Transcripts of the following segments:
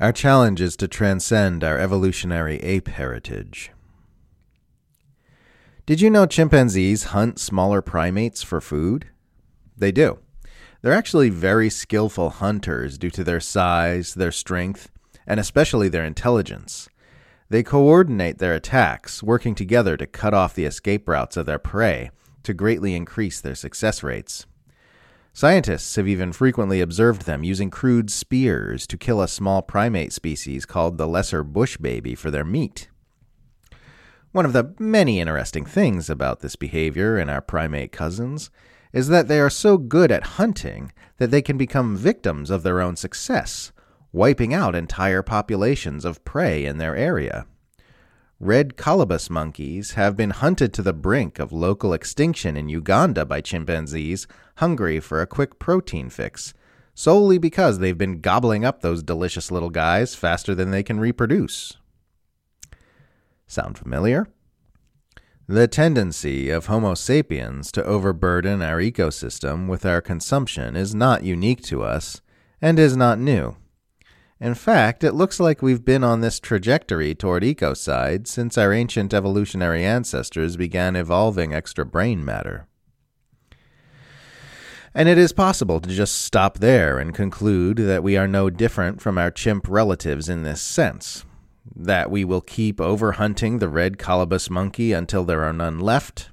Our challenge is to transcend our evolutionary ape heritage. Did you know chimpanzees hunt smaller primates for food? They do. They're actually very skillful hunters due to their size, their strength, and especially their intelligence. They coordinate their attacks, working together to cut off the escape routes of their prey to greatly increase their success rates. Scientists have even frequently observed them using crude spears to kill a small primate species called the lesser bush baby for their meat. One of the many interesting things about this behavior in our primate cousins is that they are so good at hunting that they can become victims of their own success, wiping out entire populations of prey in their area. Red colobus monkeys have been hunted to the brink of local extinction in Uganda by chimpanzees hungry for a quick protein fix, solely because they've been gobbling up those delicious little guys faster than they can reproduce. Sound familiar? The tendency of Homo sapiens to overburden our ecosystem with our consumption is not unique to us and is not new. In fact, it looks like we've been on this trajectory toward ecocide since our ancient evolutionary ancestors began evolving extra brain matter. And it is possible to just stop there and conclude that we are no different from our chimp relatives in this sense that we will keep overhunting the red colobus monkey until there are none left,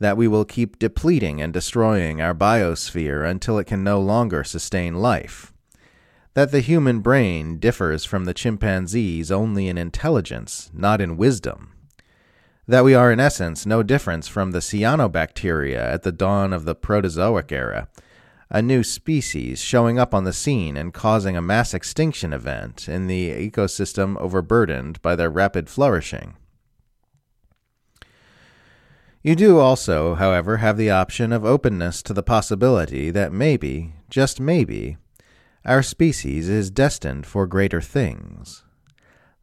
that we will keep depleting and destroying our biosphere until it can no longer sustain life, that the human brain differs from the chimpanzees only in intelligence, not in wisdom, that we are in essence no difference from the cyanobacteria at the dawn of the Proterozoic era, a new species showing up on the scene and causing a mass extinction event in the ecosystem overburdened by their rapid flourishing. You do also, however, have the option of openness to the possibility that maybe, just maybe, our species is destined for greater things.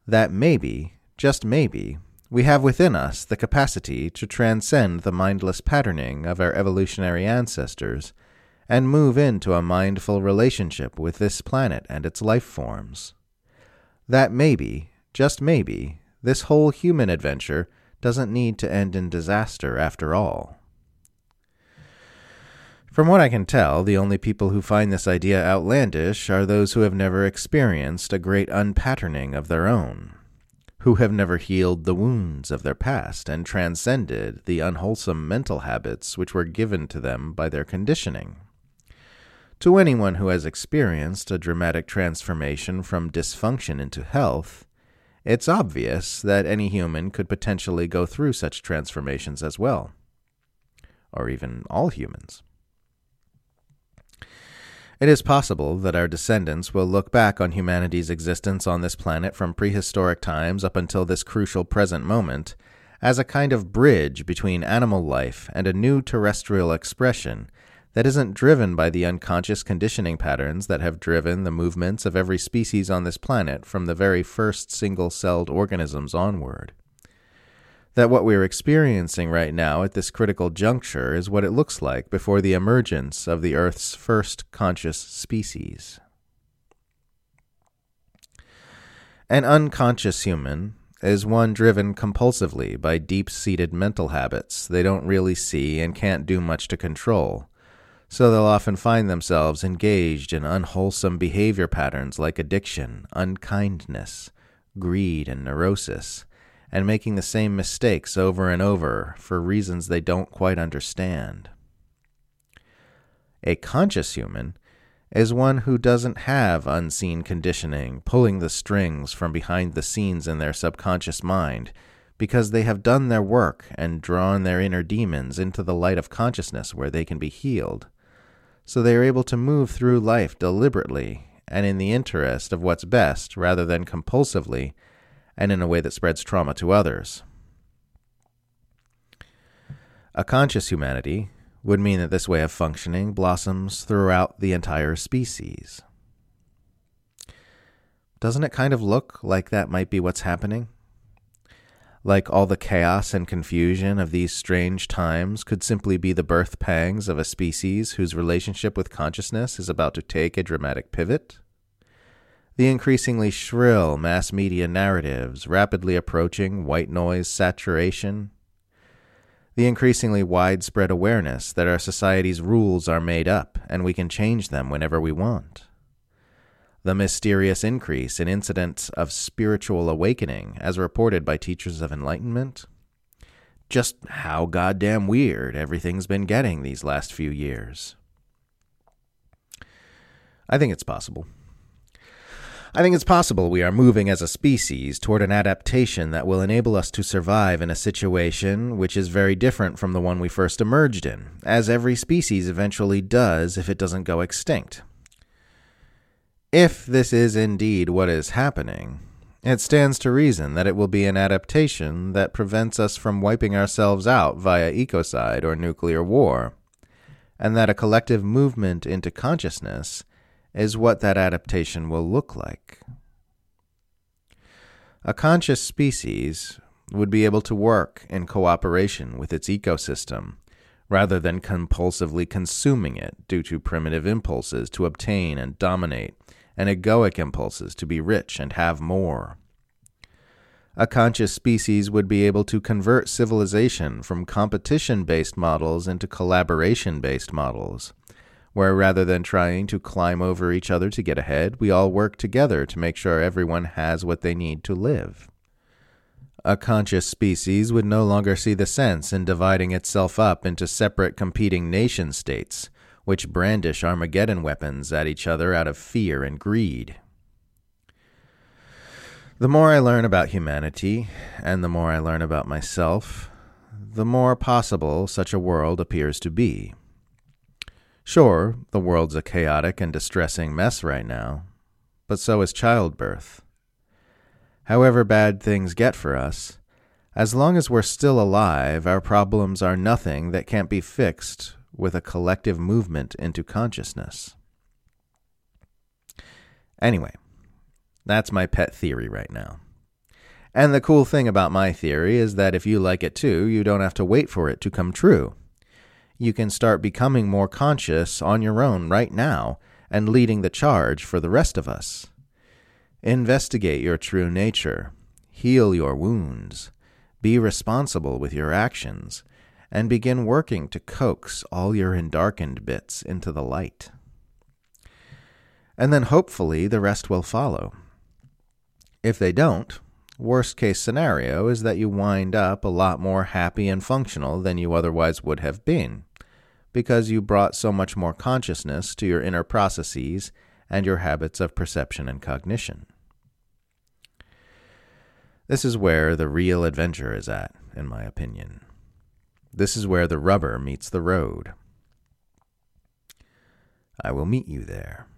That maybe, just maybe, we have within us the capacity to transcend the mindless patterning of our evolutionary ancestors and move into a mindful relationship with this planet and its life forms. That maybe, just maybe, this whole human adventure doesn't need to end in disaster after all. From what I can tell, the only people who find this idea outlandish are those who have never experienced a great unpatterning of their own, who have never healed the wounds of their past and transcended the unwholesome mental habits which were given to them by their conditioning. To anyone who has experienced a dramatic transformation from dysfunction into health, it's obvious that any human could potentially go through such transformations as well. Or even all humans. It is possible that our descendants will look back on humanity's existence on this planet from prehistoric times up until this crucial present moment as a kind of bridge between animal life and a new terrestrial expression that isn't driven by the unconscious conditioning patterns that have driven the movements of every species on this planet from the very first single celled organisms onward. That what we're experiencing right now at this critical juncture is what it looks like before the emergence of the Earth's first conscious species. An unconscious human is one driven compulsively by deep seated mental habits they don't really see and can't do much to control so they'll often find themselves engaged in unwholesome behavior patterns like addiction, unkindness, greed, and neurosis, and making the same mistakes over and over for reasons they don't quite understand. A conscious human is one who doesn't have unseen conditioning pulling the strings from behind the scenes in their subconscious mind because they have done their work and drawn their inner demons into the light of consciousness where they can be healed so they are able to move through life deliberately and in the interest of what's best rather than compulsively and in a way that spreads trauma to others. A conscious humanity would mean that this way of functioning blossoms throughout the entire species. Doesn't it kind of look like that might be what's happening? like all the chaos and confusion of these strange times could simply be the birth pangs of a species whose relationship with consciousness is about to take a dramatic pivot? The increasingly shrill mass media narratives rapidly approaching white noise saturation, the increasingly widespread awareness that our society's rules are made up and we can change them whenever we want, the mysterious increase in incidents of spiritual awakening as reported by teachers of enlightenment, just how goddamn weird everything's been getting these last few years. I think it's possible. I think it's possible we are moving as a species toward an adaptation that will enable us to survive in a situation which is very different from the one we first emerged in, as every species eventually does if it doesn't go extinct. If this is indeed what is happening, it stands to reason that it will be an adaptation that prevents us from wiping ourselves out via ecocide or nuclear war, and that a collective movement into consciousness is what that adaptation will look like. A conscious species would be able to work in cooperation with its ecosystem rather than compulsively consuming it due to primitive impulses to obtain and dominate and egoic impulses to be rich and have more. A conscious species would be able to convert civilization from competition based models into collaboration based models where rather than trying to climb over each other to get ahead, we all work together to make sure everyone has what they need to live. A conscious species would no longer see the sense in dividing itself up into separate competing nation states, which brandish Armageddon weapons at each other out of fear and greed. The more I learn about humanity, and the more I learn about myself, the more possible such a world appears to be. Sure, the world's a chaotic and distressing mess right now, but so is childbirth. However bad things get for us, as long as we're still alive, our problems are nothing that can't be fixed with a collective movement into consciousness. Anyway, that's my pet theory right now. And the cool thing about my theory is that if you like it too, you don't have to wait for it to come true you can start becoming more conscious on your own right now and leading the charge for the rest of us. Investigate your true nature, heal your wounds, be responsible with your actions, and begin working to coax all your endarkened bits into the light. And then hopefully the rest will follow. If they don't, worst case scenario is that you wind up a lot more happy and functional than you otherwise would have been because you brought so much more consciousness to your inner processes and your habits of perception and cognition. This is where the real adventure is at, in my opinion. This is where the rubber meets the road. I will meet you there.